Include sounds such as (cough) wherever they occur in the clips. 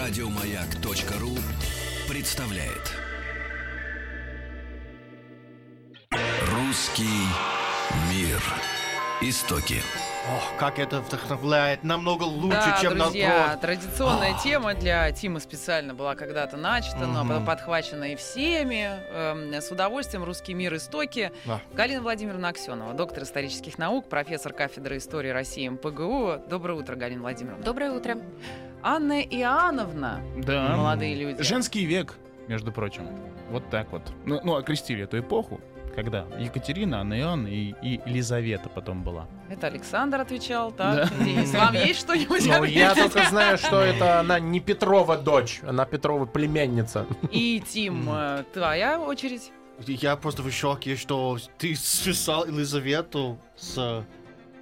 Радиомаяк.ру представляет Русский мир. Истоки. Ох, как это вдохновляет. Намного лучше, да, чем друзья, наоборот. традиционная тема для Тима специально была когда-то начата, но Мгм. потом подхвачена и всеми. Эм, с удовольствием «Русский мир. Истоки». Да. Галина Владимировна Аксенова, доктор исторических наук, профессор кафедры истории России МПГУ. Доброе утро, Галина Владимировна. Доброе утро. Анна Иоанновна. Да. Молодые люди. Женский век, между прочим. Вот так вот. Ну, ну, окрестили эту эпоху, когда Екатерина, Анна Иоанна и, и Елизавета потом была. Это Александр отвечал, так? Да. Денис, вам есть что-нибудь Ну, я только знаю, что это она не Петрова дочь, она Петрова племянница. И, Тим, э, твоя очередь. Я просто в шоке, что ты связал Елизавету с...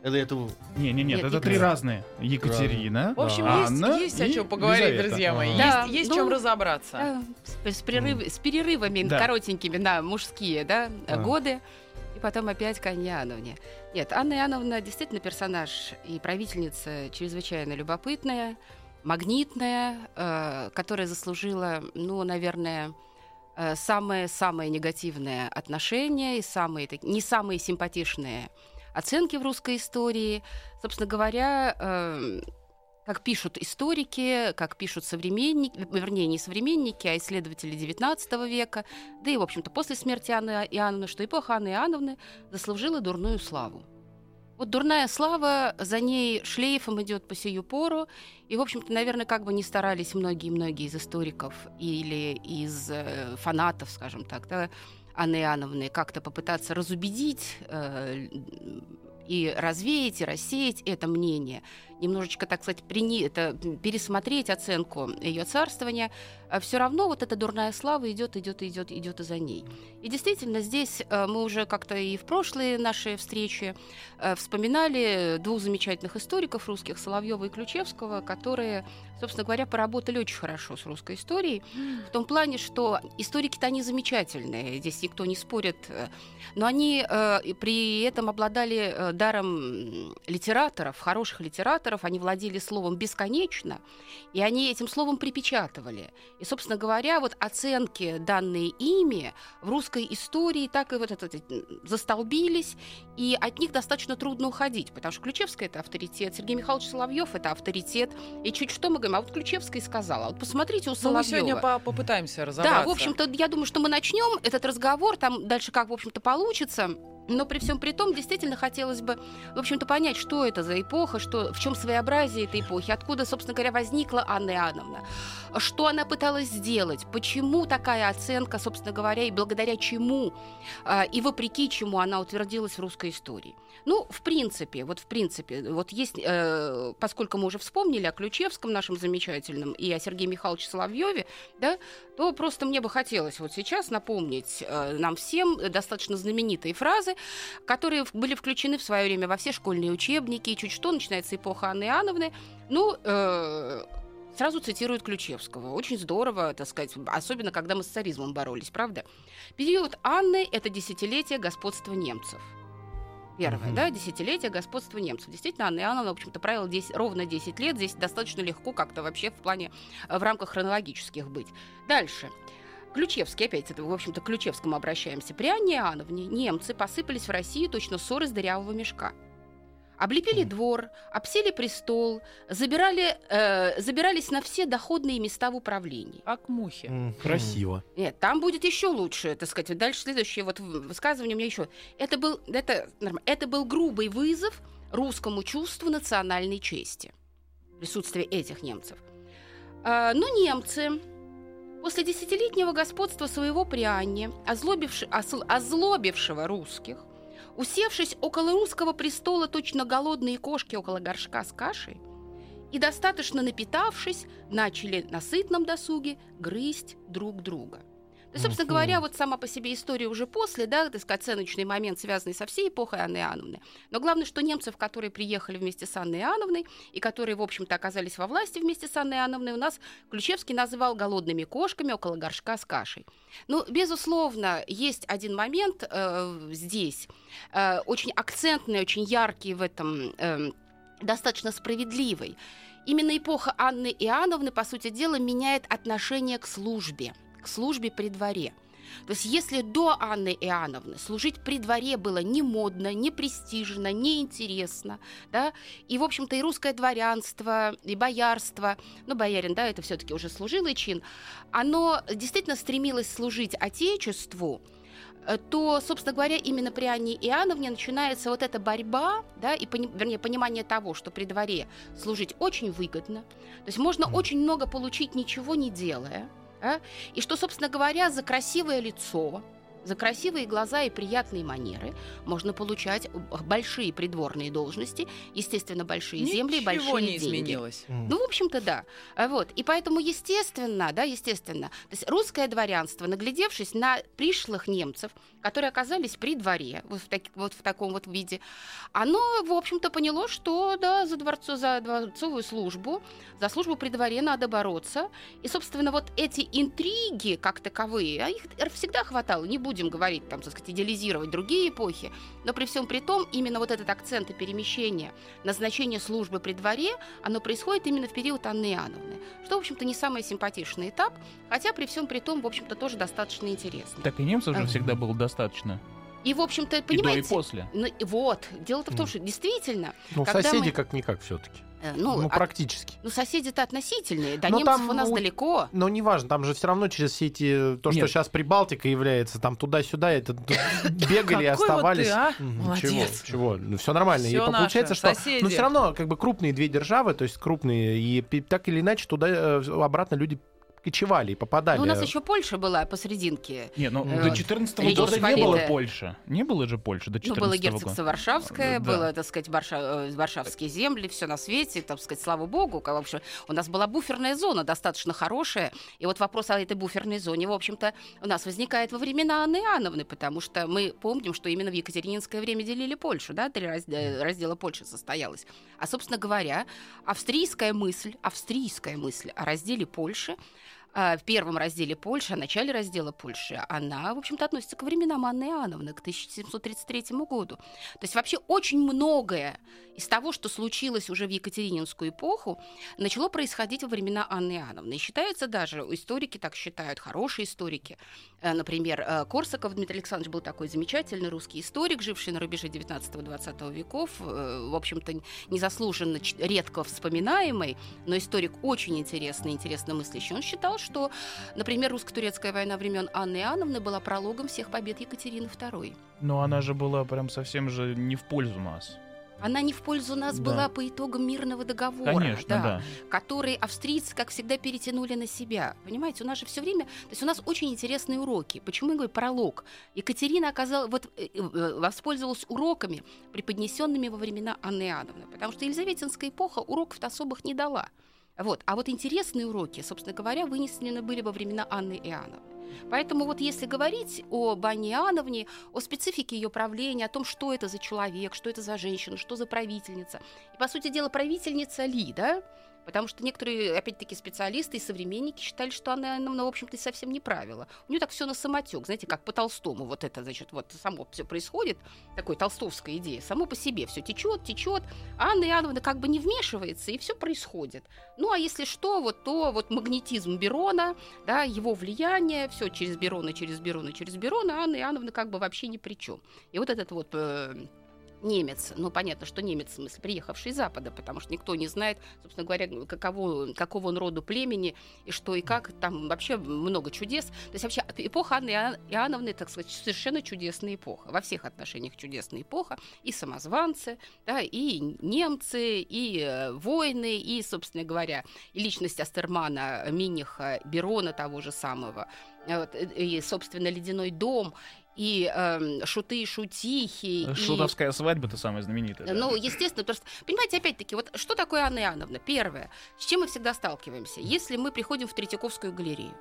Или эту... Не-не-нет, Нет, это Екатерина. три разные. Екатерина, В общем, Да. есть, Анна есть о чем поговорить, Елизавета. друзья мои. Да, Есть, есть ну, чем разобраться. Да, с, с перерыв- с перерывами Да. коротенькими на мужские да, А. годы. И потом опять к Анне Иоанновне. Нет, Анна Иоанновна действительно персонаж и правительница чрезвычайно любопытная, магнитная, э, которая заслужила, ну, наверное, э, самое-самое негативное отношение и самые, не самые симпатичные оценки в русской истории. Собственно говоря, э, как пишут историки, как пишут современники, вернее, не современники, а исследователи XIX века, да и, в общем-то, после смерти Анны Иоанновны, что эпоха Анны Иоанновны заслужила дурную славу. Вот дурная слава за ней шлейфом идет по сию пору. И, в общем-то, наверное, как бы не старались многие-многие из историков или из э, фанатов, скажем так, да, Анны Иоанновны как-то попытаться разубедить э, и развеять, и рассеять это мнение, немножечко, так сказать, прини- это, пересмотреть оценку ее царствования, все равно вот эта дурная слава идет, идет, идет, идет и за ней. И действительно, здесь э, мы уже как-то и в прошлые наши встречи э, вспоминали двух замечательных историков русских, Соловьева и Ключевского, которые, собственно говоря, поработали очень хорошо с русской историей, в том плане, что историки-то они замечательные, здесь никто не спорит, э, но они при этом обладали даром литераторов, хороших литераторов, они владели словом бесконечно, и они этим словом припечатывали. И, собственно говоря, вот оценки, данные ими в русской истории, так и вот это, застолбились, и от них достаточно трудно уходить, потому что Ключевская это авторитет, Сергей Михайлович Соловьев это авторитет, и чуть что мы говорим, а вот Ключевская сказала, а вот посмотрите у Ну, мы Соловьева. сегодня по- попытаемся разобраться. Да, в общем-то, я думаю, что мы начнем этот разговор, там дальше как, в общем-то, получится. Но при всем при том, действительно хотелось бы, в общем-то, понять, что это за эпоха, что, в чем своеобразие этой эпохи, откуда, собственно говоря, возникла Анна Иоанновна, что она пыталась сделать, почему такая оценка, собственно говоря, и благодаря чему, а, и вопреки чему она утвердилась в русской истории. Ну, в принципе, вот в принципе, вот есть, э, поскольку мы уже вспомнили о Ключевском нашем замечательном и о Сергее Михайловиче Соловьеве, да, то просто мне бы хотелось вот сейчас напомнить э, нам всем достаточно знаменитые фразы, которые были включены в свое время во все школьные учебники, и чуть что начинается эпоха Анны Иоанновны, ну, э, сразу цитируют Ключевского. Очень здорово, так сказать, особенно когда мы с царизмом боролись, правда? Период Анны – это десятилетие господства немцев. Первое, Мгм. да, десятилетие господства немцев. Действительно, Анна Иоанновна, в общем-то, правила 10, ровно 10 лет. Здесь достаточно легко как-то вообще в плане, э, в рамках хронологических быть. Дальше. Ключевский, опять это, в общем-то, к Ключевскому обращаемся. При Анне Иоанновне немцы посыпались в Россию точно ссоры с дырявого мешка. Облепили двор, обсели престол, забирали, э, забирались на все доходные места в управлении. Как мухи. М, Красиво. Нет, там будет еще лучше, так сказать. Дальше следующее вот в- высказывание у меня еще. Это был, это, норм- это был грубый вызов русскому чувству национальной чести. Присутствие этих немцев. А, но немцы после десятилетнего господства своего при Анне, озлобивши- осл- озлобившего русских, усевшись около русского престола точно голодные кошки около горшка с кашей, и достаточно напитавшись, начали на сытном досуге грызть друг друга. То есть, собственно говоря, вот сама по себе история уже после, да, так сказать, оценочный момент, связанный со всей эпохой Анны Иоанновны. Но главное, что немцев, которые приехали вместе с Анной Иоанновной и которые, в общем-то, оказались во власти вместе с Анной Иоанновной, у нас Ключевский называл голодными кошками около горшка с кашей. Ну, безусловно, есть один момент э, здесь, э, очень акцентный, очень яркий в этом... эм, достаточно справедливой. Именно эпоха Анны Иоанновны, по сути дела, меняет отношение к службе, к службе при дворе. То есть если до Анны Иоанновны служить при дворе было не модно, не престижно, не интересно, да, и, в общем-то, и русское дворянство, и боярство, ну, боярин, да, это все таки уже служилый чин, оно действительно стремилось служить Отечеству, э, то, собственно говоря, именно при Анне Иоанновне начинается вот эта борьба, да, и, пони- вернее, понимание того, что при дворе служить очень выгодно, то есть можно очень много получить, ничего не делая, да, и что, собственно говоря, за красивое лицо, за красивые глаза и приятные манеры можно получать большие придворные должности, естественно, большие земли и большие Ничего не деньги. изменилось. М. Ну, в общем-то, да. А Вот. И поэтому, естественно, да, естественно, то есть русское дворянство, наглядевшись на пришлых немцев, которые оказались при дворе, вот в, таки- вот в таком вот виде, оно, в общем-то, поняло, что, да, за, дворцо, за дворцовую службу, за службу при дворе надо бороться. И, собственно, вот эти интриги, как таковые, а их всегда хватало, не будем говорить, там, так сказать, идеализировать другие эпохи, но при всем при том, именно вот этот акцент и перемещение, назначение службы при дворе, оно происходит именно в период Анны Иоанновны, что, в общем-то, не самый симпатичный этап, хотя при всем при том, в общем-то, тоже достаточно интересно. Так и немцев же всегда было достаточно. И, в общем-то, И до, и понимаете... после. ну, и вот, дело-то в том, что действительно, Ну, соседи мы- как-никак все-таки. э, Ну, ну, а- практически. ну, соседи-то относительные, до Но немцев там у нас у- далеко. Но неважно, там же все равно через все эти... То, что Нет. сейчас Прибалтика является, там туда-сюда, это (laughs) бегали, вот оставались. а? Чего? Чего? Ну, все нормально. и получается, что... Но все равно, как бы, крупные две державы, то есть крупные, и так или иначе туда э, обратно люди кочевали и попадали. Ну, у нас еще Польша была посерединке. Не, ну Э, до вот 14 Речь года не было. Польши. Не было же Польши до Ну, 14 было года. герцогство Варшавское, Да. было, так сказать, Варша- э, варшавские земли, все на свете, так сказать, слава богу. Как, в общем, у нас была буферная зона достаточно хорошая. И вот вопрос о этой буферной зоне, в общем-то, у нас возникает во времена Анны Иоанновны, потому что мы помним, что именно в Екатерининское время делили Польшу, да, три раз- э, раздела Польши состоялось. А, собственно говоря, австрийская мысль, австрийская мысль о разделе Польши в первом разделе Польши, о начале раздела Польши, она, в общем-то, относится к временам Анны Иоанновны, к 1733 году. То есть вообще очень многое из того, что случилось уже в Екатерининскую эпоху, начало происходить во времена Анны Иоанновны. И считается даже, историки так считают, хорошие историки, э, например, э, Корсаков Дмитрий Александрович был такой замечательный русский историк, живший на рубеже 19-20 веков, э, в общем-то, незаслуженно редко вспоминаемый, но историк очень интересный, интересно мыслящий. Он считал, что, например, русско-турецкая война времен Анны Иоанновны была прологом всех побед Екатерины II. Но она же была прям совсем же не в пользу нас. Она не в пользу нас Да. была по итогам мирного договора, Конечно, да. который австрийцы, как всегда, перетянули на себя. Понимаете, у нас же все время, то есть у нас очень интересные уроки. Почему я говорю пролог? Екатерина оказалась, вот э, э, воспользовалась уроками, преподнесенными во времена Анны Иоанновны, потому что Елизаветинская эпоха уроков-то особых не дала. Вот. А вот интересные уроки, собственно говоря, вынесены были во времена Анны Иоанновны. Поэтому вот если говорить об Анне Иоанновне, о специфике ее правления, о том, что это за человек, что это за женщина, что за правительница, и, по сути дела, правительница ли, да? Потому что некоторые, опять-таки, специалисты и современники считали, что Анна Иоанновна, в общем-то, совсем не правила. У нее так все на самотек, знаете, как по Толстому. Вот это, значит, вот само все происходит, такой толстовская идея. Само по себе все течет, течет. Анна Иоанновна как бы не вмешивается, и все происходит. Ну, а если что, вот то вот магнетизм Берона, да, его влияние, все через Берона, через Берона, через Берона, Анна Иоанновна как бы вообще ни при чем. И вот этот вот э, немец, ну понятно, что немец, в смысле, приехавший из Запада, потому что никто не знает, собственно говоря, каково, какого он роду племени и что и как, там вообще много чудес. То есть вообще эпоха Анны Иоанн- Иоанновны, так сказать, совершенно чудесная эпоха, во всех отношениях чудесная эпоха, и самозванцы, да, и немцы, и э, войны, и, собственно говоря, и личность Астермана, Миниха, Берона того же самого, э, э, и, собственно, «Ледяной дом», и эм, «Шуты и шутихи», и- Шутовская свадьба-то самая знаменитая. да. ну, естественно, потому что, понимаете, опять-таки, вот что такое Анна Иоанновна? Первое, с чем мы всегда сталкиваемся, если мы приходим в Третьяковскую галерею,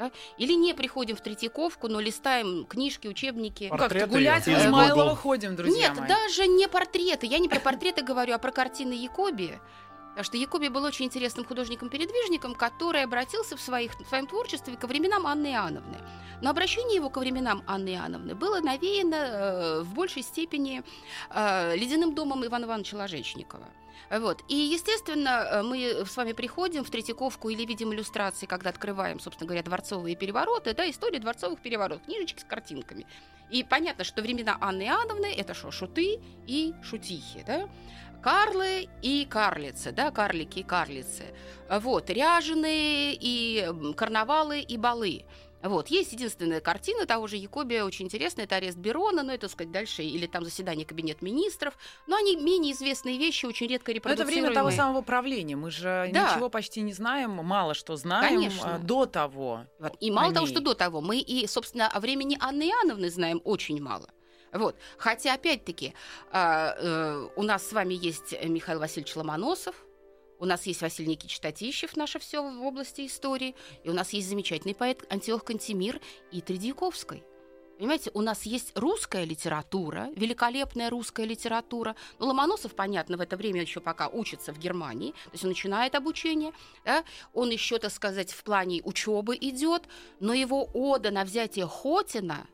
да, или не приходим в Третьяковку, но листаем книжки, учебники. Ну, Как-то Портреты гулять в из Измайлово ходим, друзья Нет, мои. даже не портреты. Я не про портреты говорю, а про картины Якоби. Что Якубий был очень интересным художником-передвижником, который обратился в, своих, в своем творчестве ко временам Анны Иоанновны. Но обращение его ко временам Анны Иоанновны было навеяно э, в большей степени э, ледяным домом Ивана Ивановича Ложечникова. Вот. И, естественно, э, мы с вами приходим в Третьяковку или видим иллюстрации, когда открываем, собственно говоря, дворцовые перевороты, да, история дворцовых переворотов, книжечки с картинками. И понятно, что времена Анны Иоанновны это что, шуты и шутихи, да? Карлы и карлицы, да, карлики и карлицы. Вот, ряженые и карнавалы и балы. Вот, есть единственная картина того же Якобия, очень интересная, это арест Берона, но это, так сказать, дальше, или там заседание кабинет министров, но они менее известные вещи, очень редко Но это репродуцируемые. время того самого правления. Мы же Да. ничего почти не знаем, мало что знаем Конечно. а, до того. Вот. И мало того, что до того, мы и, собственно, о времени Анны Иоанновны знаем очень мало. Вот. Хотя, опять-таки, а, э, у нас с вами есть Михаил Васильевич Ломоносов, у нас есть Василий Никитич Татищев, наше все в области истории, и у нас есть замечательный поэт Антиох Кантемир и Тредьяковской. Понимаете, у нас есть русская литература, великолепная русская литература. Ну, Ломоносов, понятно, в это время еще пока учится в Германии, то есть он начинает обучение, да? он еще, так сказать, в плане учебы идет, но его ода на взятие Хотина,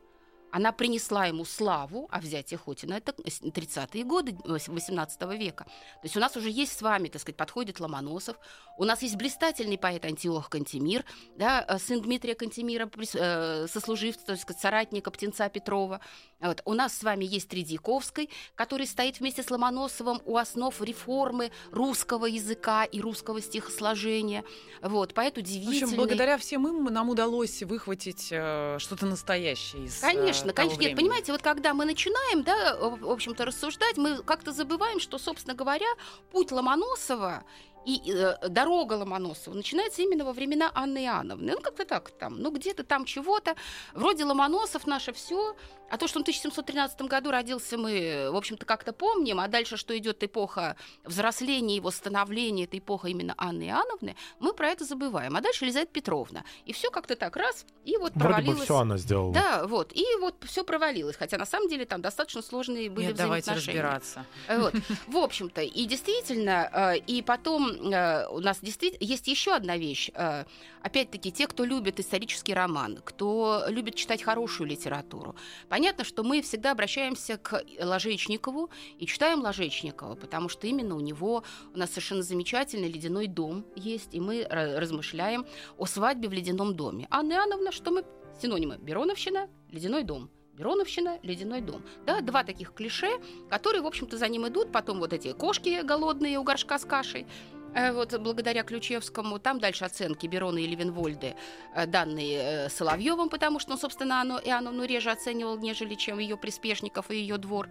она принесла ему славу, а взятие Хотина это 30-е годы 18 века. То есть у нас уже есть с вами, так сказать, подходит Ломоносов, у нас есть блистательный поэт Антиох Кантемир, да, э, сын Дмитрия Кантемира, э, сослуживца, так сказать, соратника Птенца Петрова. Вот. У нас с вами есть Тредьяковский, который стоит вместе с Ломоносовым у основ реформы русского языка и русского стихосложения. Вот, поэт В удивительный. общем, благодаря всем им нам удалось выхватить э, что-то настоящее из э, Конечно, конечно. Нет, времени. понимаете, вот когда мы начинаем, да, в в общем-то, рассуждать, мы как-то забываем, что, собственно говоря, путь Ломоносова и э, дорога Ломоносова начинается именно во времена Анны Иоанновны. Ну, как-то так там, ну, где-то там чего-то. Вроде Ломоносов наше все, а то, что он в 1713 году родился, мы, в общем-то, как-то помним, а дальше, что идет эпоха взросления, его становления, это эпоха именно Анны Иоанновны, мы про это забываем. А дальше Елизавета Петровна. И все как-то так раз, и вот Вроде бы провалилось. все она сделала. Да, вот. И вот все провалилось. Хотя на самом деле там достаточно сложные были Нет, давайте разбираться. Э, Вот. (laughs) В общем-то, и действительно, э, и потом э, у нас действительно есть еще одна вещь. Э, Опять-таки, те, кто любит исторический роман, кто любит читать хорошую литературу, понятно, что мы всегда обращаемся к Ложечникову и читаем Ложечникова, потому что именно у него у нас совершенно замечательный ледяной дом есть, и мы ра- размышляем о свадьбе в ледяном доме. Анна Иоанновна, что мы синонимы? Бероновщина, ледяной дом. Бероновщина, ледяной дом. Да, два таких клише, которые, в общем-то, за ним идут. Потом вот эти кошки голодные у горшка с кашей. Э, Вот благодаря Ключевскому. Там дальше оценки Берона и Левенвольды, э, данные э, Соловьевым, потому что, ну, собственно, оно, Иоанновну реже оценивал, нежели чем ее приспешников и ее двор.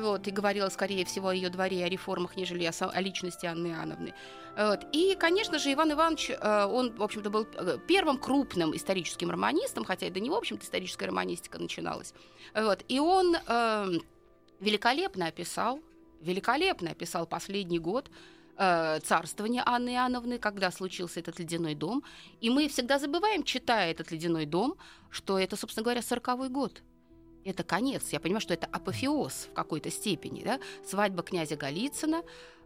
Вот, и говорила, скорее всего, о ее дворе, и о реформах, нежели о, о личности Анны Иоанновны. Вот. И, конечно же, Иван Иванович, он, в общем-то, был первым крупным историческим романистом, хотя и до него, в общем-то, историческая романистика начиналась. Вот. И он э, великолепно описал, великолепно описал последний год э, царствования Анны Иоанновны, когда случился этот ледяной дом. И мы всегда забываем, читая этот ледяной дом, что это, собственно говоря, сороковой год. Это конец. Я понимаю, что это апофеоз в какой-то степени. Да? Свадьба князя Голицына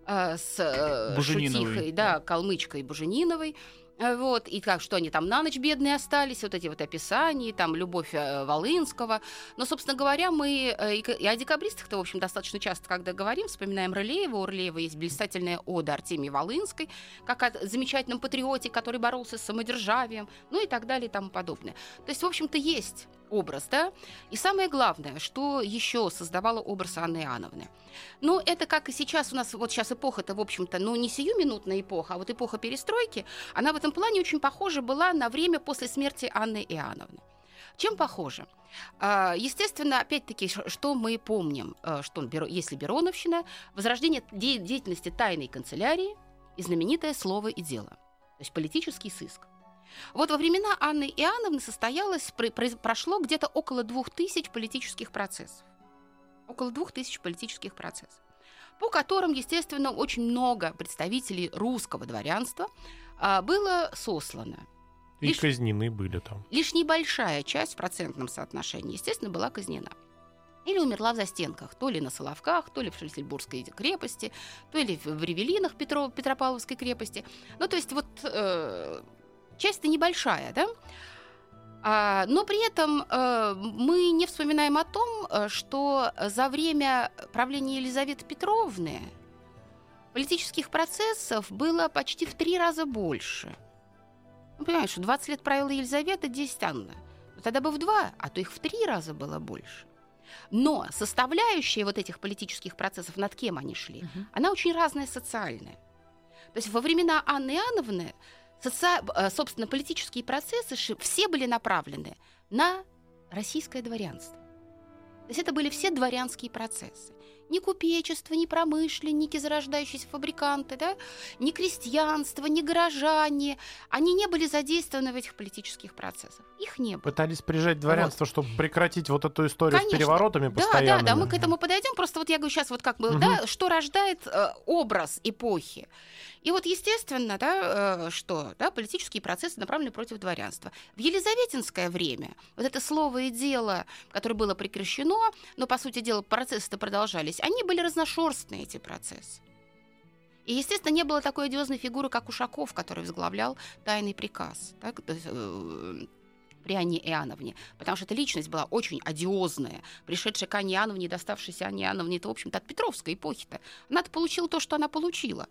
э, с э. Шутихой, да, Калмычкой Бужениновой. Э, Вот, и как, что они там на ночь бедные остались, вот эти вот описания, там, любовь э, Волынского. Но, собственно говоря, мы э, и, о декабристах-то, в общем, достаточно часто, когда говорим, вспоминаем Рылеева. У Рылеева есть блистательная ода Артемии Волынской, как о замечательном патриоте, который боролся с самодержавием, ну и так далее и тому подобное. То есть, в общем-то, есть образ, да? И самое главное, что еще создавало образ Анны Иоанновны. Ну, это как и сейчас у нас, вот сейчас эпоха-то, в общем-то, ну, не сиюминутная эпоха, а вот эпоха перестройки, она в этом плане очень похожа была на время после смерти Анны Иоанновны. Чем похожа? А, Естественно, опять-таки, что мы помним, э, что если Бероновщина, возрождение де- деятельности тайной канцелярии и знаменитое слово и дело, то есть политический сыск. Вот во времена Анны Иоанновны состоялось, прошло где-то около двух тысяч политических процессов. Около двух тысяч политических процессов по которым, естественно, очень много представителей русского дворянства а, было сослано. И Лишь- казнены были там. Лишь небольшая часть в процентном соотношении, естественно, была казнена. или умерла в застенках, то ли на Соловках, то ли в Шлиссельбургской крепости, то ли в Ревелинах Петро, Петропавловской крепости. Ну, то есть вот э, часть-то небольшая, да? А, но при этом э, мы не вспоминаем о том, э, что за время правления Елизаветы Петровны политических процессов было почти в три раза больше. Ну, понимаешь, что 20 лет правила Елизавета, 10 Анна. Но тогда бы в два, а то их в три раза было больше. Но составляющая вот этих политических процессов, над кем они шли, Мгм. она очень разная социальная. То есть во времена Анны Иоанновны, соци- э, собственно, политические процессы все были направлены на российское дворянство. То есть это были все дворянские процессы. Ни купечество, ни промышленники, зарождающиеся фабриканты, да? ни крестьянство, ни горожане. Они не были задействованы в этих политических процессах. Их не было. Пытались прижать дворянство, чтобы прекратить вот эту историю Конечно. с переворотами Да, да, постоянными. да, мы к этому подойдем. Просто вот я говорю сейчас вот как бы, Мгм. да, что рождает э, образ эпохи. И вот естественно, да, э, что, да, политические процессы направлены против дворянства. В Елизаветинское время вот это слово и дело, которое было прекращено, но по сути дела процессы-то продолжались, они были разношерстные эти процессы. И, естественно, не было такой одиозной фигуры, как Ушаков, который возглавлял тайный приказ. Так, э, при Анне Иоанновне, потому что эта личность была очень одиозная, пришедшая к Анне Иоанновне, доставшаяся Анне Иоанновне, это, в общем-то, от Петровской эпохи-то. она получила то, что она получила.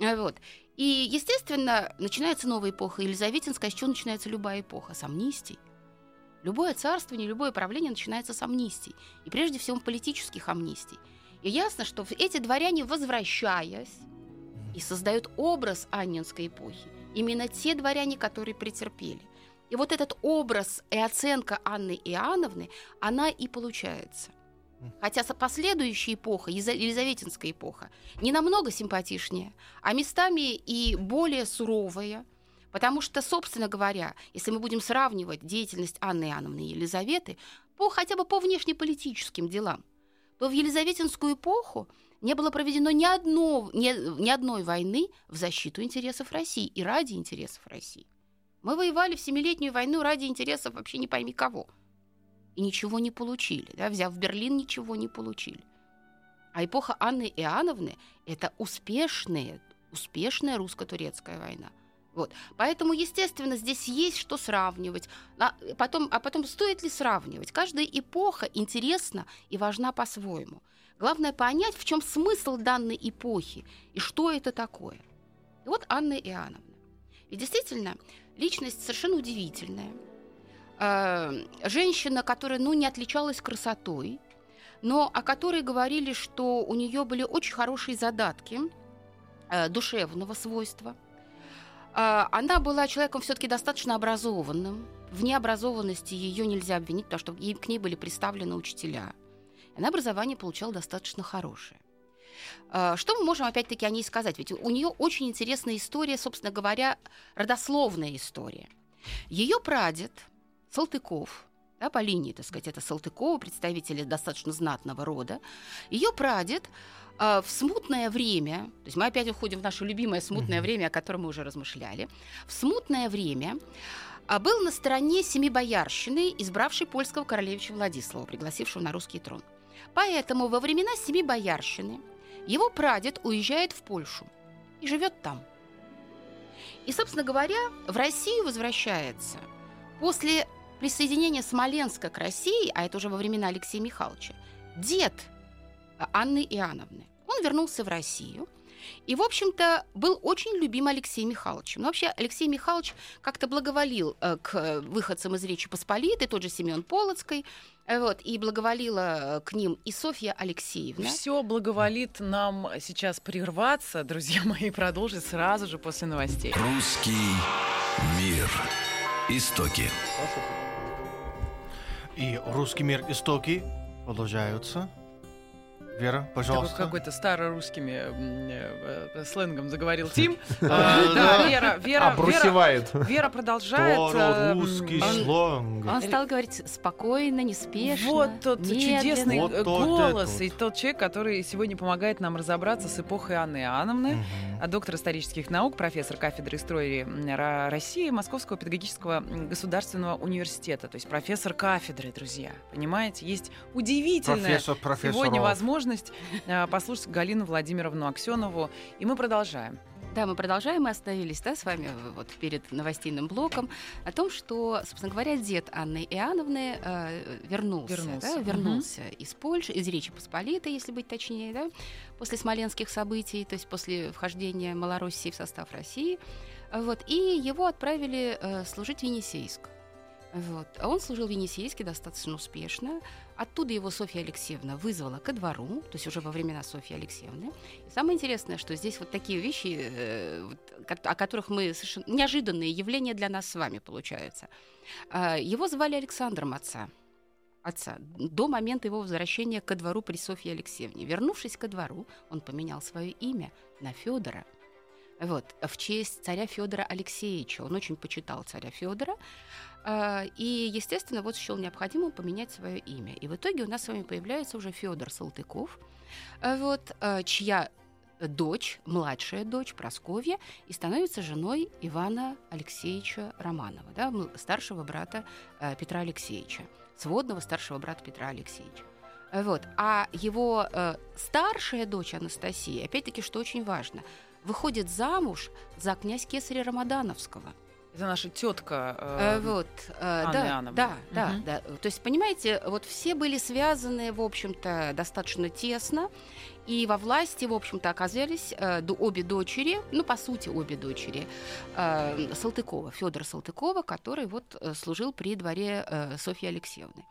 Э, Вот. И, естественно, начинается новая эпоха, Елизаветинская, с чего начинается любая эпоха? С амнистий. Любое царствование, любое правление начинается с амнистий. И прежде всего политических амнистий. И ясно, что эти дворяне, возвращаясь, и создают образ Аннинской эпохи. Именно те дворяне, которые претерпели. И вот этот образ и оценка Анны Иоанновны, она и получается. Хотя последующая эпоха, Елизаветинская эпоха, не намного симпатичнее, а местами и более суровая, потому что, собственно говоря, если мы будем сравнивать деятельность Анны Иоанновны и Елизаветы по, хотя бы по внешнеполитическим делам, то в Елизаветинскую эпоху не было проведено ни, одно, ни, ни одной войны в защиту интересов России и ради интересов России. Мы воевали в Семилетнюю войну ради интересов вообще не пойми кого. И ничего не получили. Да? Взяв Берлин, ничего не получили. А эпоха Анны Иоанновны – это успешная, успешная русско-турецкая война. Вот. Поэтому, естественно, здесь есть что сравнивать. А потом, а потом стоит ли сравнивать? Каждая эпоха интересна и важна по-своему. Главное понять, в чем смысл данной эпохи и что это такое. И вот Анна Иоанновна. И действительно, личность совершенно удивительная. Э, Женщина, которая ну, не отличалась красотой, но о которой говорили, что у нее были очень хорошие задатки э, душевного свойства. Э, Она была человеком все-таки достаточно образованным. В необразованности ее нельзя обвинить, потому что к ней были представлены учителя. Она образование получала достаточно хорошее. Э, Что мы можем опять-таки о ней сказать? Ведь у нее очень интересная история, собственно говоря, родословная история. Ее прадед Салтыков, да, по линии, так сказать, это Салтыкова, представители достаточно знатного рода. Ее прадед э, в смутное время, то есть мы опять уходим в наше любимое смутное Мгм. время, о котором мы уже размышляли, в смутное время а, был на стороне семи боярщины, избравшей польского королевича Владислава, пригласившего на русский трон. Поэтому во времена семи боярщины его прадед уезжает в Польшу и живет там. И, собственно говоря, в Россию возвращается после присоединения Смоленска к России, а это уже во времена Алексея Михайловича, дед Анны Иоанновны. Он вернулся в Россию и, в общем-то, был очень любим Алексеем Михайловичем. Но вообще Алексей Михайлович как-то благоволил э, к э, выходцам из Речи Посполитой, тот же Семен Полоцкой, э, вот, и благоволила э, к ним и Софья Алексеевна. Все благоволит нам сейчас прерваться, друзья мои, продолжить сразу же после новостей. Русский мир. Истоки. И русский мир истоки продолжаются. Вера, пожалуйста. какой-то старорусскими э, э, сленгом заговорил (laughs) Тим. Да, А, Да. Вера, Вера, Вера, Обрусевает. Вера продолжает. э, русский м, слонг. Он стал говорить спокойно, неспешно. Вот тот чудесный голос и тот человек, который сегодня помогает нам разобраться с эпохой Анны Иоанновны. А доктор исторических наук, профессор кафедры истории России Московского педагогического государственного университета. То есть профессор кафедры, друзья. Понимаете, есть удивительная сегодня возможность э, послушать Галину Владимировну Аксенову. И мы продолжаем. Да, мы продолжаем. Мы остановились да, с вами э, вот перед новостейным блоком о том, что, собственно говоря, дед Анны Иоанновны э, вернулся, Вернулся. да, вернулся из Польши, из Речи Посполитой, если быть точнее, да, после смоленских событий, то есть после вхождения Малороссии в состав России. Вот, и его отправили э, служить в Енисейск. Вот. А он служил в Енисейске достаточно успешно. Оттуда его Софья Алексеевна вызвала ко двору, то есть уже во времена Софьи Алексеевны. И самое интересное, что здесь вот такие вещи, э, о которых мы совершенно неожиданные явления для нас с вами получаются. А, Его звали Александром отца. Отца, до момента его возвращения ко двору при Софье Алексеевне. Вернувшись ко двору, он поменял свое имя на Федора. Вот, в честь царя Федора Алексеевича. Он очень почитал царя Федора. И, естественно, вот счел необходимым поменять свое имя. И в итоге у нас с вами появляется уже Федор Салтыков, а, вот, а, чья дочь, младшая дочь Просковья, и становится женой Ивана Алексеевича Романова, да, старшего брата э, Петра Алексеевича, сводного старшего брата Петра Алексеевича. Э, Вот. А его э, старшая дочь Анастасия, опять-таки, что очень важно, выходит замуж за князь Кесаря Рамадановского. Это наша тетка. Э, вот, э, Анны да, Иоанновны. да, да, Мгм. да. То есть, понимаете, вот все были связаны, в общем-то, достаточно тесно, и во власти, в общем-то, оказались э, обе дочери, ну, по сути, обе дочери э, Салтыкова, Федора Салтыкова, который вот э, служил при дворе э, Софьи Алексеевны.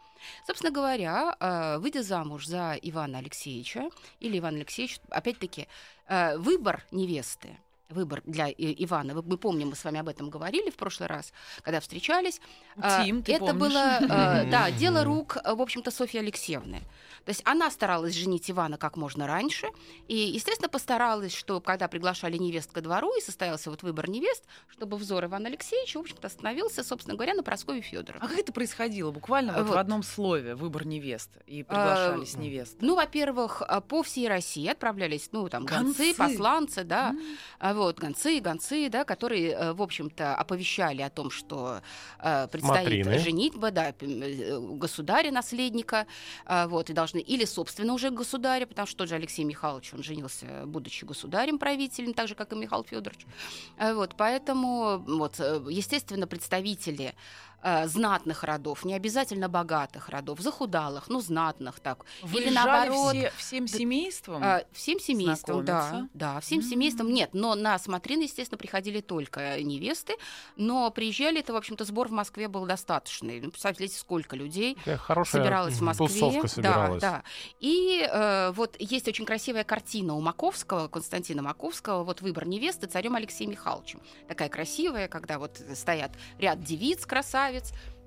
Собственно говоря, э, выйдя замуж за Ивана Алексеевича, или Иван Алексеевич, опять-таки, э, выбор невесты, выбор для Ивана. Мы помним, мы с вами об этом говорили в прошлый раз, когда встречались. А, Тим, ты Это помнишь? было, э, да, дело рук, в общем-то, Софьи Алексеевны. То есть она старалась женить Ивана как можно раньше, и, естественно, постаралась, что когда приглашали невест ко двору, и состоялся вот выбор невест, чтобы взор Ивана Алексеевича, в общем-то, остановился, собственно говоря, на Прасковье Федоровне. А как это происходило? Буквально вот, в Вот. одном слове выбор невест и приглашались невесты. Ну, во-первых, а, по всей России отправлялись, ну, там, гонцы, Гонцы. посланцы, да, М. А вот гонцы, гонцы, да, которые, э, в общем-то, оповещали о том, что э, предстоит Смотрины. женитьба, да, э, государя наследника, а, вот и должны или собственно уже государя, потому что тот же Алексей Михайлович он женился, будучи государем правителем, так же как и Михаил Федорович, А вот поэтому вот э, естественно представители э, знатных родов, не обязательно богатых родов, захудалых, ну знатных так, или Выезжали наоборот все, всем семейством? а, всем семейством, да, да, всем М. семейством нет, но на смотрины, естественно, приходили только невесты, но приезжали, это, в общем-то, сбор в Москве был достаточный. Ну, представляете, сколько людей Э, Хорошая собиралась в Москве. собиралась. Да, да. И э, вот есть очень красивая картина у Маковского, Константина Маковского, вот выбор невесты царем Алексеем Михайловичем. Такая красивая, когда вот стоят ряд девиц, красавиц,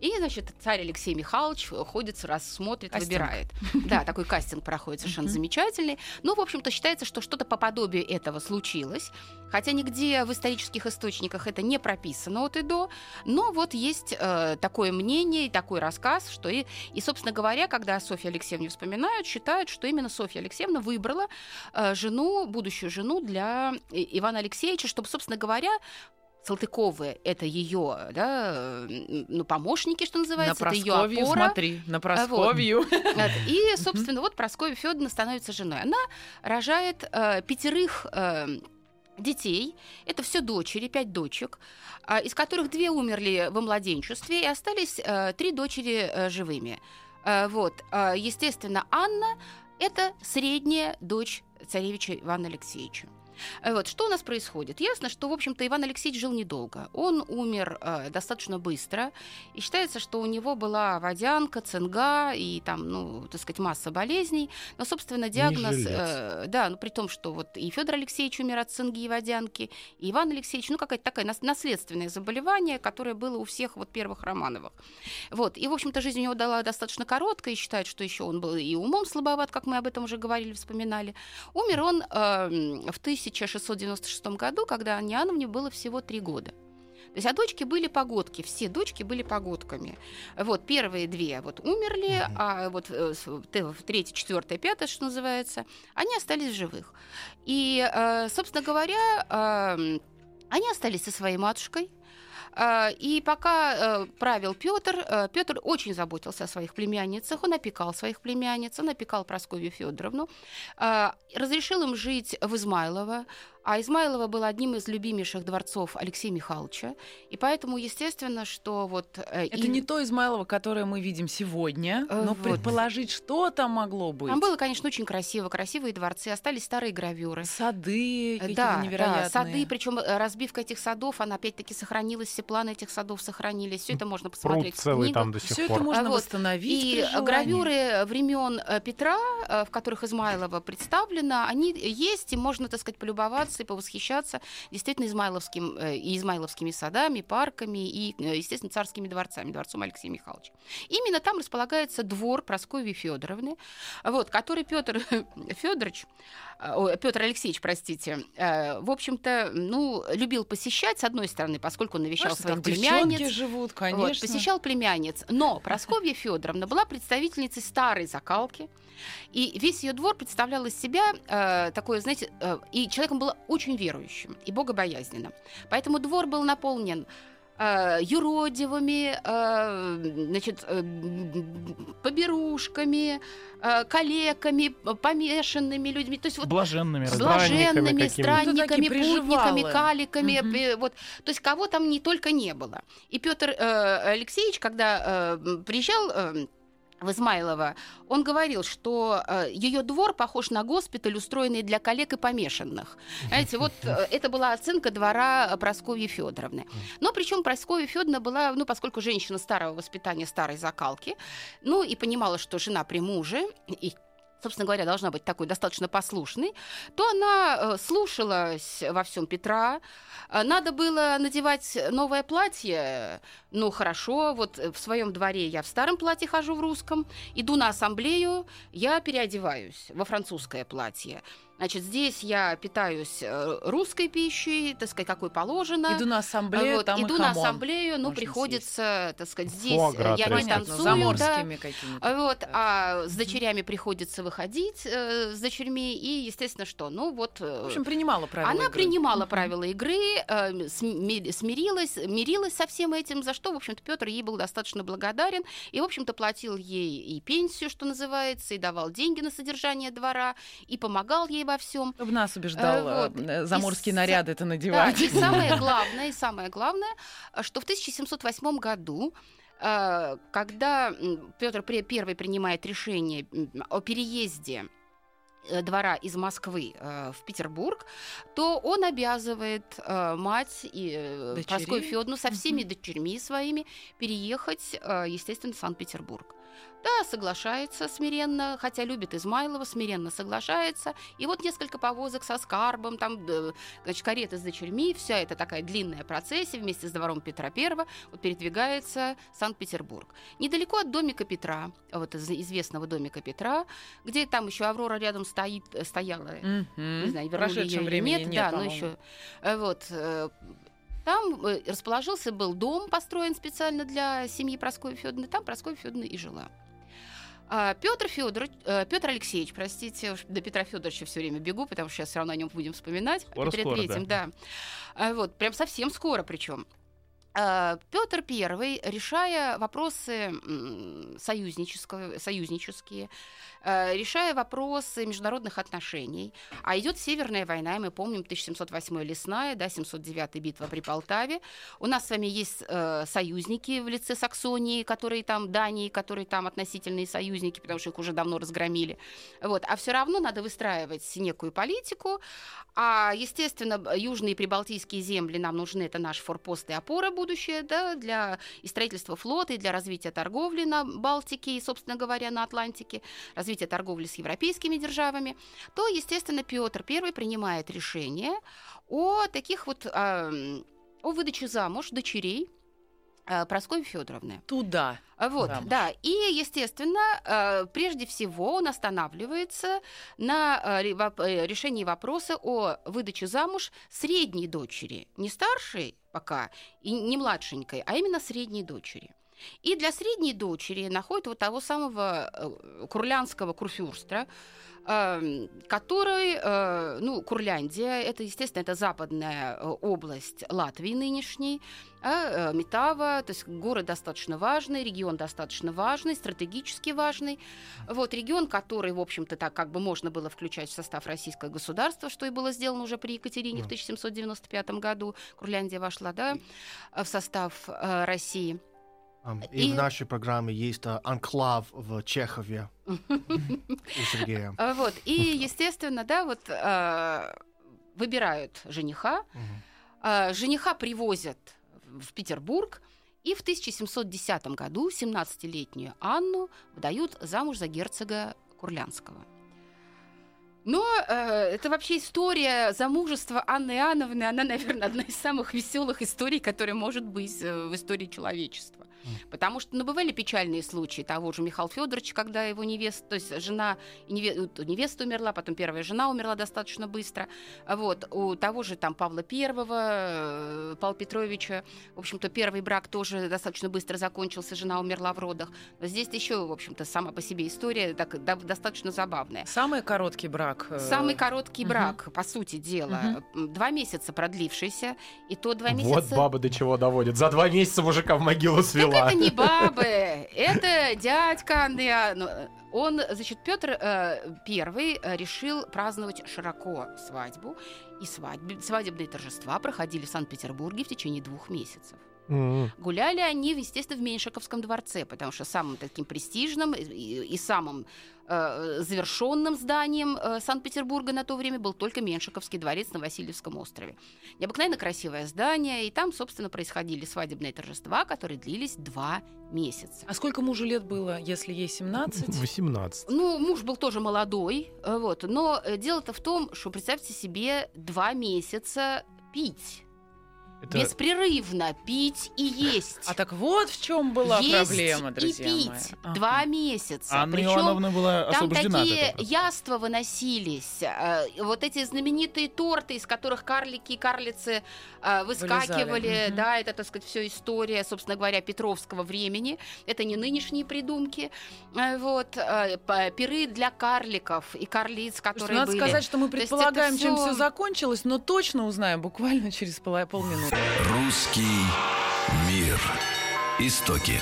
и, значит, царь Алексей Михайлович ходит, раз смотрит, Кастинг. выбирает. (laughs) Да, такой кастинг проходит совершенно замечательный. Ну, в общем-то, считается, что что-то по подобию этого случилось. Хотя нигде в исторических источниках это не прописано от и до. Но вот есть э, такое мнение и такой рассказ, что и, и, собственно говоря, когда о Софье Алексеевне вспоминают, считают, что именно Софья Алексеевна выбрала э, жену, будущую жену для Ивана Алексеевича, чтобы, собственно говоря, Салтыковы — это ее да, ну, помощники, что на называется, это ее опора. смотри, на Просковью. Вот. И, (laughs) собственно, вот Прасковья Федоровна становится женой. Она рожает э, пятерых э, детей. Это все дочери, пять дочек, а, из которых две умерли во младенчестве, и остались э, три дочери э, живыми. Э, вот. Естественно, Анна — это средняя дочь царевича Ивана Алексеевича. Э, Вот, что у нас происходит? Ясно, что, в общем-то, Иван Алексеевич жил недолго. Он умер э, достаточно быстро, и считается, что у него была водянка, цинга и там, ну, так сказать, масса болезней. Но, собственно, диагноз, э, да, ну при том, что вот и Федор Алексеевич умер от цинги и водянки, и Иван Алексеевич, ну, какое-то такое нас- наследственное заболевание, которое было у всех вот первых Романовых. Вот, и, в общем-то, жизнь у него дала достаточно короткая, и считают, что еще он был и умом слабоват, как мы об этом уже говорили, вспоминали. Умер он э, в 1696 году, когда Анне Иоанновне было всего три года. То есть, а дочки были погодки, все дочки были погодками. Вот, первые две вот умерли, Мгм. а вот э, т- третья, четвертая, пятая, что называется, они остались в живых. И, э, собственно говоря, эм, они остались со своей матушкой. А, И пока э, правил Петр, Петр очень заботился о своих племянницах, он опекал своих племянниц, он опекал Прасковью Федоровну, разрешил им жить в Измайлово, а Измайлово было одним из любимейших дворцов Алексея Михайловича, и поэтому, естественно, что вот... э, Это им- не то Измайлово, которое мы видим сегодня, Э, но вот. предположить, что там могло быть. Там было, конечно, очень красиво, красивые дворцы, остались старые гравюры. сады Э, какие-то Да, невероятные. да, сады, причем разбивка этих садов, она опять-таки сохранилась, все планы этих садов сохранились, все это можно Пруд посмотреть в целый книгах. там до сих Все это пор. можно А вот, восстановить. И гравюры времен э, Петра, э, в которых Измайлова представлена, они есть, и можно, так сказать, полюбоваться и повосхищаться действительно измайловским, э, и измайловскими садами, парками и, э, естественно, царскими дворцами, дворцом Алексея Михайловича. Именно там располагается двор Прасковьи Федоровны, вот, который Петр (laughs) Федорович, Петр Алексеевич, простите, э, в общем-то, ну, любил посещать, с одной стороны, поскольку он навещал Может, своих племянниц, живут, вот, конечно. посещал племянниц. Но Просковья (laughs) Федоровна была представительницей старой закалки. И весь ее двор представлял из себя э, такое, знаете, э, и человеком был очень верующим и богобоязненным. Поэтому двор был наполнен э, юродивыми, э, значит, э, поберушками, э, калеками, помешанными людьми. То есть вот Блаженными. Бла- блаженными, странниками, путниками, каликами, э, вот, то есть кого там не только не было. И Петр Алексеевич, когда э, приезжал э, в Измайлово, он говорил, что ее двор похож на госпиталь, устроенный для коллег и помешанных. Знаете, вот э, (laughs) это была оценка двора Прасковьи Федоровны. Но причем Прасковья Федоровна была, ну, поскольку женщина старого воспитания, старой закалки, ну, и понимала, что жена при муже, и собственно говоря, должна быть такой достаточно послушной, то она э, слушалась во всем Петра. Э, Надо было надевать новое платье. Ну, хорошо, вот э, в своем дворе я в старом платье хожу в русском. Иду на ассамблею, я переодеваюсь во французское платье. Значит, здесь я питаюсь э, русской пищей, так сказать, какой положено. Иду на ассамблею, Вот, там иду и на хамон. ассамблею, ну, можно приходится, так сказать, здесь Фуагра э, я не Понятно, танцую, заморскими да. какими-то. А Вот, Так. а с дочерями приходится выходить э, с дочерьми, и, естественно, что, ну вот... В общем, принимала правила она игры. принимала Мгм. правила игры, э, сми- смирилась, мирилась со всем этим, за что, в общем-то, Петр ей был достаточно благодарен, и, в общем-то, платил ей и пенсию, что называется, и давал деньги на содержание двора, и помогал ей во всем. Чтобы нас убеждал Э, вот. э, заморские И наряды это Да, надевать. и самое (laughs) главное, и самое главное, э, что в 1708 году э, когда Петр I принимает решение о переезде э, двора из Москвы э, в Петербург, то он обязывает э, мать и э? Прасковью Федоровну со всеми Мгм. дочерьми своими переехать, э, естественно, в Санкт-Петербург. Да, соглашается смиренно, хотя любит Измайлова, смиренно соглашается. И вот несколько повозок со скарбом, там, э, значит, кареты с дочерьми, вся эта такая длинная процессия вместе с двором Петра I вот, передвигается в Санкт-Петербург. Недалеко от домика Петра, вот из известного домика Петра, где там еще Аврора рядом стоит, э, стояла, Мгм. не знаю, В вернули её или времени нет, нет, да, но еще вот э, там э, расположился был дом, построен специально для семьи Прасковьи Федоровны. Там Прасковья Федоровна и жила. Петр Федорович, Петр Алексеевич, простите, до Петра Федоровича все время бегу, потому что сейчас все равно о нем будем вспоминать. Скоро, Петре скоро, Третьем, да. А, Вот, прям совсем скоро причем. Петр I, решая вопросы м, союзнического- союзнические, э, решая вопросы международных отношений, а идет Северная война, и мы помним 1708 лесная, да, 709 битва при Полтаве. У нас с вами есть э, союзники в лице Саксонии, которые там, Дании, которые там относительные союзники, потому что их уже давно разгромили. Вот. А все равно надо выстраивать некую политику, а, естественно, южные прибалтийские земли нам нужны, это наш форпост и опора будущее, да, для и строительства флота, и для развития торговли на Балтике и, собственно говоря, на Атлантике, развития торговли с европейскими державами, то, естественно, Петр I принимает решение о таких вот, о выдаче замуж дочерей Прасковьи Федоровны. Туда. А Вот, Замуж. да. И, естественно, э, прежде всего он останавливается на э, э, решении вопроса о выдаче замуж средней дочери. Не старшей пока и не младшенькой, а именно средней дочери. И для средней дочери находит вот того самого э, курлянского курфюрста, э, который, э, ну, Курляндия, это, естественно, это западная э, область Латвии нынешней, а, Метава, то есть город достаточно важный, регион достаточно важный, стратегически важный. Вот регион, который, в общем-то, так как бы можно было включать в состав российского государства, что и было сделано уже при Екатерине в 1795 году. Курляндия вошла, да, в состав России. И И- в нашей программе есть а, анклав в Чехове у Сергея. А, Вот. И, естественно, да, вот э, выбирают жениха. А, Жениха привозят в Петербург. И в 1710 году 17-летнюю Анну выдают замуж за герцога Курлянского. Но э, это вообще история замужества Анны Иоанновны, она, наверное, одна из самых веселых историй, которая может быть э, в истории человечества. Потому что ну, бывали печальные случаи того же Михаила Федоровича, когда его невеста, то есть жена, э, невеста умерла, потом первая жена умерла достаточно быстро. Вот, у того же там Павла Первого, э, Павла Петровича, в общем-то, первый брак тоже достаточно быстро закончился, жена умерла в родах. Но здесь еще, в общем-то, сама по себе история так, да- достаточно забавная. Самый короткий брак. э, Самый короткий мгм. брак, по сути дела, м, два месяца продлившийся, и то два месяца... Вот баба до чего доводит. За два месяца мужика в могилу свела. Это не бабы, это дядька Анны Иоанн- Он, значит, Петр Первый э, решил праздновать широко свадьбу, и свадьбы- свадебные торжества проходили в Санкт-Петербурге в течение двух месяцев. М. Гуляли они, естественно, в Меньшиковском дворце, потому что самым таким престижным и, и- самым э, завершенным зданием э, Санкт-Петербурга на то время был только Меньшиковский дворец на Васильевском острове. Необыкновенно красивое здание, и там, собственно, происходили свадебные торжества, которые длились два месяца. А сколько мужу лет было, если ей 17? 18. (laughs) Ну, муж был тоже молодой, э, вот, но э, дело-то в том, что представьте себе два месяца пить. Это- Беспрерывно пить и есть. А так вот в чем была Есть проблема, друзья и пить мои. Ага. два месяца. Анна Причем Иоанновна была там такие яства выносились, э, вот эти знаменитые торты, из которых карлики и карлицы э, выскакивали, Вылезали, да, это, так сказать, все история, собственно говоря, Петровского времени, это не нынешние придумки, Э, вот, пиры для карликов и карлиц, которые надо были. сказать, что мы предполагаем, чем все закончилось, но точно узнаем буквально через полминуты. Русский мир. Истоки.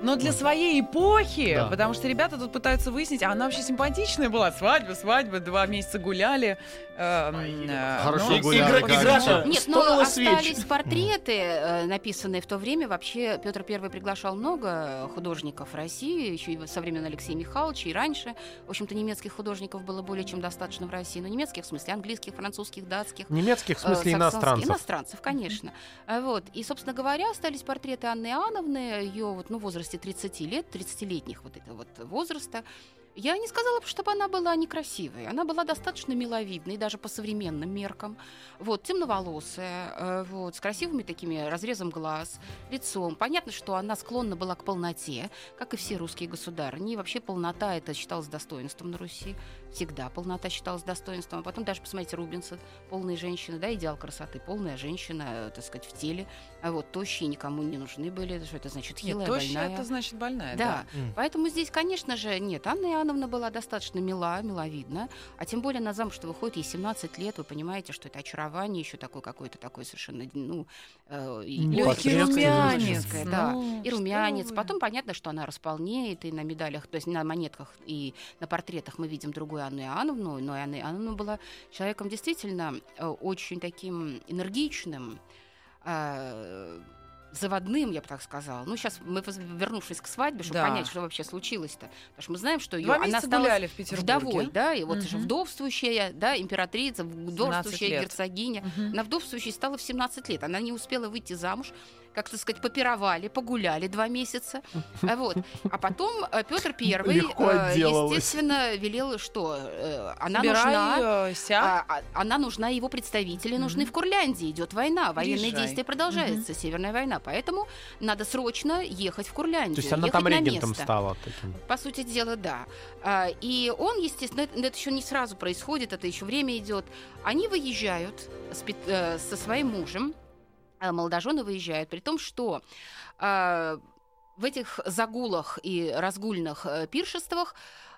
Но для своей эпохи, Да. потому что ребята тут пытаются выяснить, а она вообще симпатичная была. Свадьба, свадьба, два месяца гуляли. эм, э, Хорошо ну, гуляли, игра-. Нет, но свеч. остались портреты, э, написанные в то время. Вообще Петр I приглашал много художников России, еще и со времен Алексея Михайловича, и раньше. В общем-то, немецких художников было более чем достаточно в России. Ну, немецких, в смысле, английских, французских, датских. Немецких, в смысле, э, саксонских. иностранцев. Иностранцев, конечно. А Вот. И, собственно говоря, остались портреты Анны Иоанновны, ее вот, ну, в возрасте 30 лет, 30-летних вот этого вот возраста. Я не сказала бы, чтобы она была некрасивой. Она была достаточно миловидной, даже по современным меркам. Вот, темноволосая, э, вот, с красивыми такими разрезом глаз, лицом. Понятно, что она склонна была к полноте, как и все русские государыни. И вообще полнота это считалось достоинством на Руси. Всегда полнота считалась достоинством. А потом даже, посмотрите, Рубинса, полные женщины, да, идеал красоты, полная женщина, э, так сказать, в теле. А вот тощие никому не нужны были. Что это значит? Нет, Хилая, тощая, больная. это значит больная, Да, М. поэтому здесь, конечно же, нет, Анна Иоанновна была достаточно мила, миловидна, а тем более на замуж, что выходит ей 17 лет, вы понимаете, что это очарование, еще такое какое-то такое совершенно, ну, э, и Ну, Легкий Портрет румянец. да, ну, и румянец. Потом понятно, что она располнеет, и на медалях, то есть на монетках и на портретах мы видим другую Анну Иоанновну, но Анна Иоанновна была человеком действительно э, очень таким энергичным, э, заводным, я бы так сказала. Ну, сейчас мы, вернувшись к свадьбе, чтобы Да. понять, что вообще случилось-то. Потому что мы знаем, что ее, она стала в Петербурге. вдовой, да, и вот же Мгм. вдовствующая, да, императрица, вдовствующая герцогиня. Мгм. Она вдовствующей стала в 17 лет. Она не успела выйти замуж. Как так сказать, попировали, погуляли два месяца. А Вот. А потом э, Петр Первый, э, естественно, велел, что э, она Собирай, нужна. а, а, она нужна, его представители нужны в Курляндии. Идет война, военные Приезжай. действия продолжаются, Северная война. Поэтому надо срочно ехать в Курляндию. То есть она ехать там регентом стала таким. По сути дела, да. И он, естественно, это, еще не сразу происходит, это еще время идет. Они выезжают со своим мужем, молодожены выезжают, при том, что а, в этих загулах и разгульных э, пиршествах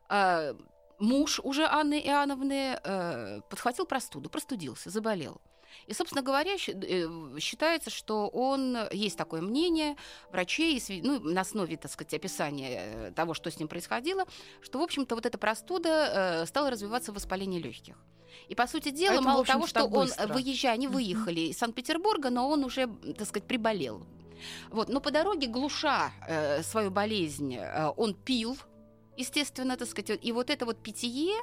а, муж уже Анны Иоанновны э, подхватил простуду, простудился, заболел. И, собственно говоря, э, считается, что он, есть такое мнение врачей, ну, на основе, так сказать, описания э, того, что с ним происходило, что, в общем-то, вот эта простуда э, стала развиваться в воспалении легких. И, по сути дела, Это, в мало того, что он, быстро. выезжая, они выехали из Санкт-Петербурга, но он уже, так сказать, приболел. Вот. Но по дороге, глуша э, свою болезнь, э, он пил, естественно, так сказать, и вот это вот питье, э,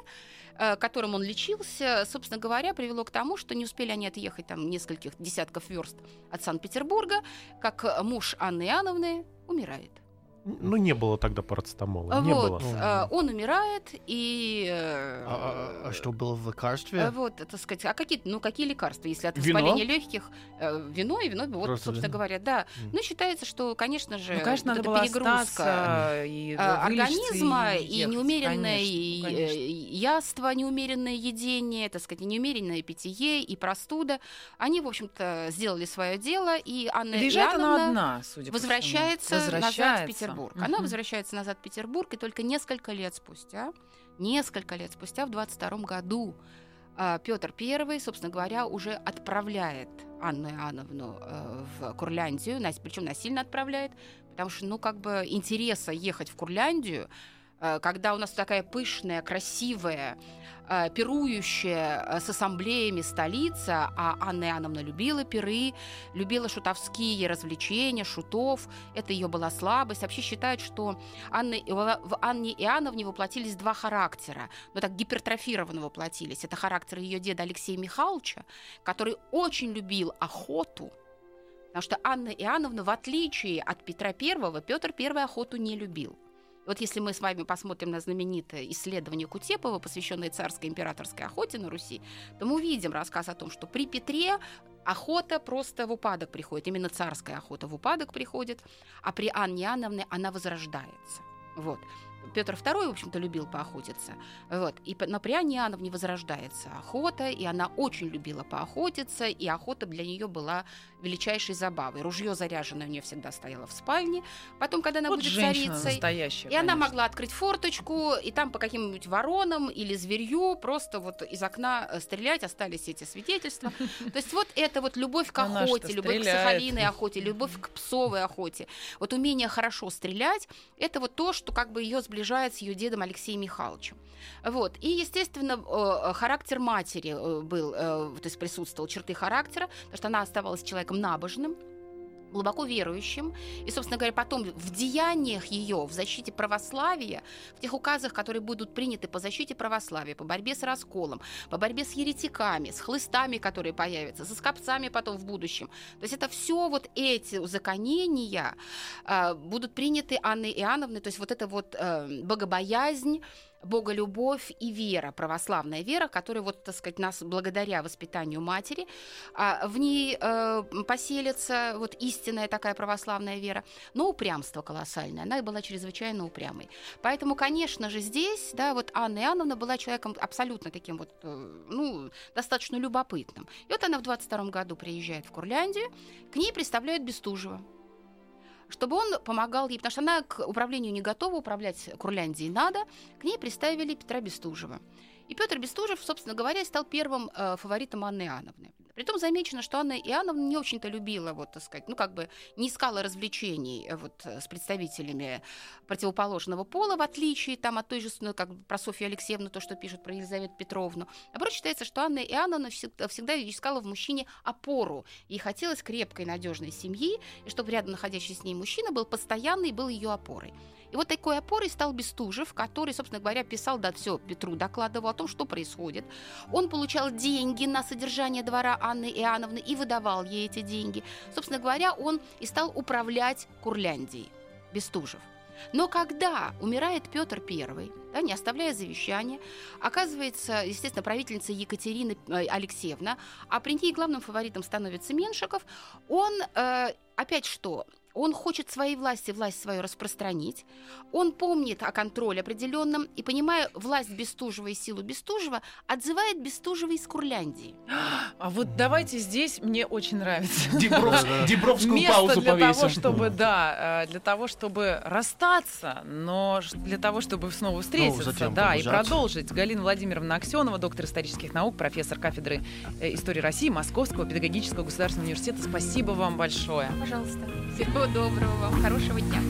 которым он лечился, собственно говоря, привело к тому, что не успели они отъехать там нескольких десятков верст от Санкт-Петербурга, как э, муж Анны Иоанновны умирает. Ну, не было тогда парацетамола. Не вот, было. э, он умирает, и... э, А, а- а что было в э, лекарстве? Вот, так сказать, а какие, ну, какие лекарства, если от Вино? воспаления легких? э, вино и вино, вот, Просто собственно вино. говоря, да. Мгм. Ну, считается, что, конечно же, Ну, конечно, вот надо перегрузка и вылечиться, организма и, ехать, неумеренное конечно, и, конечно. э, яство, неумеренное едение, так сказать, неумеренное питье и простуда. Они, в общем-то, сделали свое дело, и Анна Лежит она Иоанновна одна, судя по всему. возвращается, назад в Возвращается. Петербург. Мгм. Она возвращается назад в Петербург, и только несколько лет спустя, несколько лет спустя, в 22 году, Петр I, собственно говоря, уже отправляет Анну Иоанновну э, в Курляндию, причем насильно отправляет, потому что, ну, как бы интереса ехать в Курляндию, когда у нас такая пышная, красивая, э, пирующая э, с ассамблеями столица, а Анна Иоанновна любила пиры, любила шутовские развлечения, шутов. Это ее была слабость. Вообще считают, что Анны, в Анне Иоанновне воплотились два характера, но так гипертрофированно воплотились. Это характер ее деда Алексея Михайловича, который очень любил охоту, потому что Анна Иоанновна, в отличие от Петра I, Петр I охоту не любил. Вот если мы с вами посмотрим на знаменитое исследование Кутепова, посвященное царской императорской охоте на Руси, то мы увидим рассказ о том, что при Петре охота просто в упадок приходит, именно царская охота в упадок приходит, а при Анне Иоанновне она возрождается. Вот. Петр II, в общем-то, любил поохотиться. Вот. И, Анне Иоанновне возрождается охота, и она очень любила поохотиться, и охота для нее была величайшей забавой. Ружье заряженное у нее всегда стояло в спальне. Потом, когда она Вот будет царицей, и она конечно. могла открыть форточку, и там по каким-нибудь воронам или зверью просто вот из окна э, стрелять, остались эти свидетельства. То есть вот это вот любовь к Она охоте, любовь к сахалиной охоте, любовь к псовой охоте. Вот умение хорошо стрелять, это вот то, что как бы ее сближает с ее дедом Алексеем Михайловичем. Вот. И, естественно, э, характер матери э, был, э, то есть присутствовал, черты характера, потому что она оставалась человеком набожным, глубоко верующим. И, собственно говоря, потом в деяниях ее, в защите православия, в тех указах, которые будут приняты по защите православия, по борьбе с расколом, по борьбе с еретиками, с хлыстами, которые появятся, со скопцами потом в будущем. То есть это все вот эти узаконения а, будут приняты Анной Иоанновной, то есть вот это вот э, богобоязнь, боголюбовь и вера, православная вера, которая вот, так сказать, нас благодаря воспитанию матери, а, в ней э, поселится вот истинная такая православная вера, но упрямство колоссальное, она была чрезвычайно упрямой. Поэтому, конечно же, здесь, да, вот Анна Иоанновна была человеком абсолютно таким вот, э, ну, достаточно любопытным. И вот она в 22 году приезжает в Курляндию, к ней представляют Бестужева чтобы он помогал ей, потому что она к управлению не готова, управлять Курляндией надо, к ней представили Петра Бестужева. И Петр Бестужев, собственно говоря, стал первым э, фаворитом Анны Иоанновны. Притом замечено, что Анна Иоанновна не очень-то любила, вот, так сказать, ну, как бы не искала развлечений э, вот, э, с представителями противоположного пола, в отличие там, от той же, ну, как про Софью Алексеевну, то, что пишут про Елизавету Петровну. Наоборот, считается, что Анна Иоанновна всегда, всегда искала в мужчине опору. Ей хотелось крепкой, надежной семьи, и чтобы рядом находящийся с ней мужчина был постоянный, был ее опорой. И вот такой опорой стал Бестужев, который, собственно говоря, писал, да, все, Петру докладывал о том, что происходит. Он получал деньги на содержание двора Анны Иоанновны и выдавал ей эти деньги. Собственно говоря, он и стал управлять Курляндией, Бестужев. Но когда умирает Петр I, да, не оставляя завещания, оказывается, естественно, правительница Екатерина э, Алексеевна, а при ней главным фаворитом становится Меншиков, он э, опять что? Он хочет своей власти, власть свою распространить. Он помнит о контроле определенном и, понимая власть Бестужева и силу Бестужева, отзывает Бестужева из Курляндии. А вот давайте здесь мне очень нравится. Дебровск- (laughs) Дебровскую Место паузу для того, повесим. чтобы, да, э, для того, чтобы расстаться, но для того, чтобы снова встретиться, затем да, и погружаться. продолжить. Галина Владимировна Аксенова, доктор исторических наук, профессор кафедры э, истории России Московского педагогического государственного университета. Спасибо вам большое. Пожалуйста. Всего доброго вам. Хорошего дня.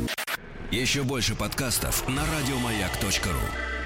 Еще больше подкастов на радиомаяк.ру.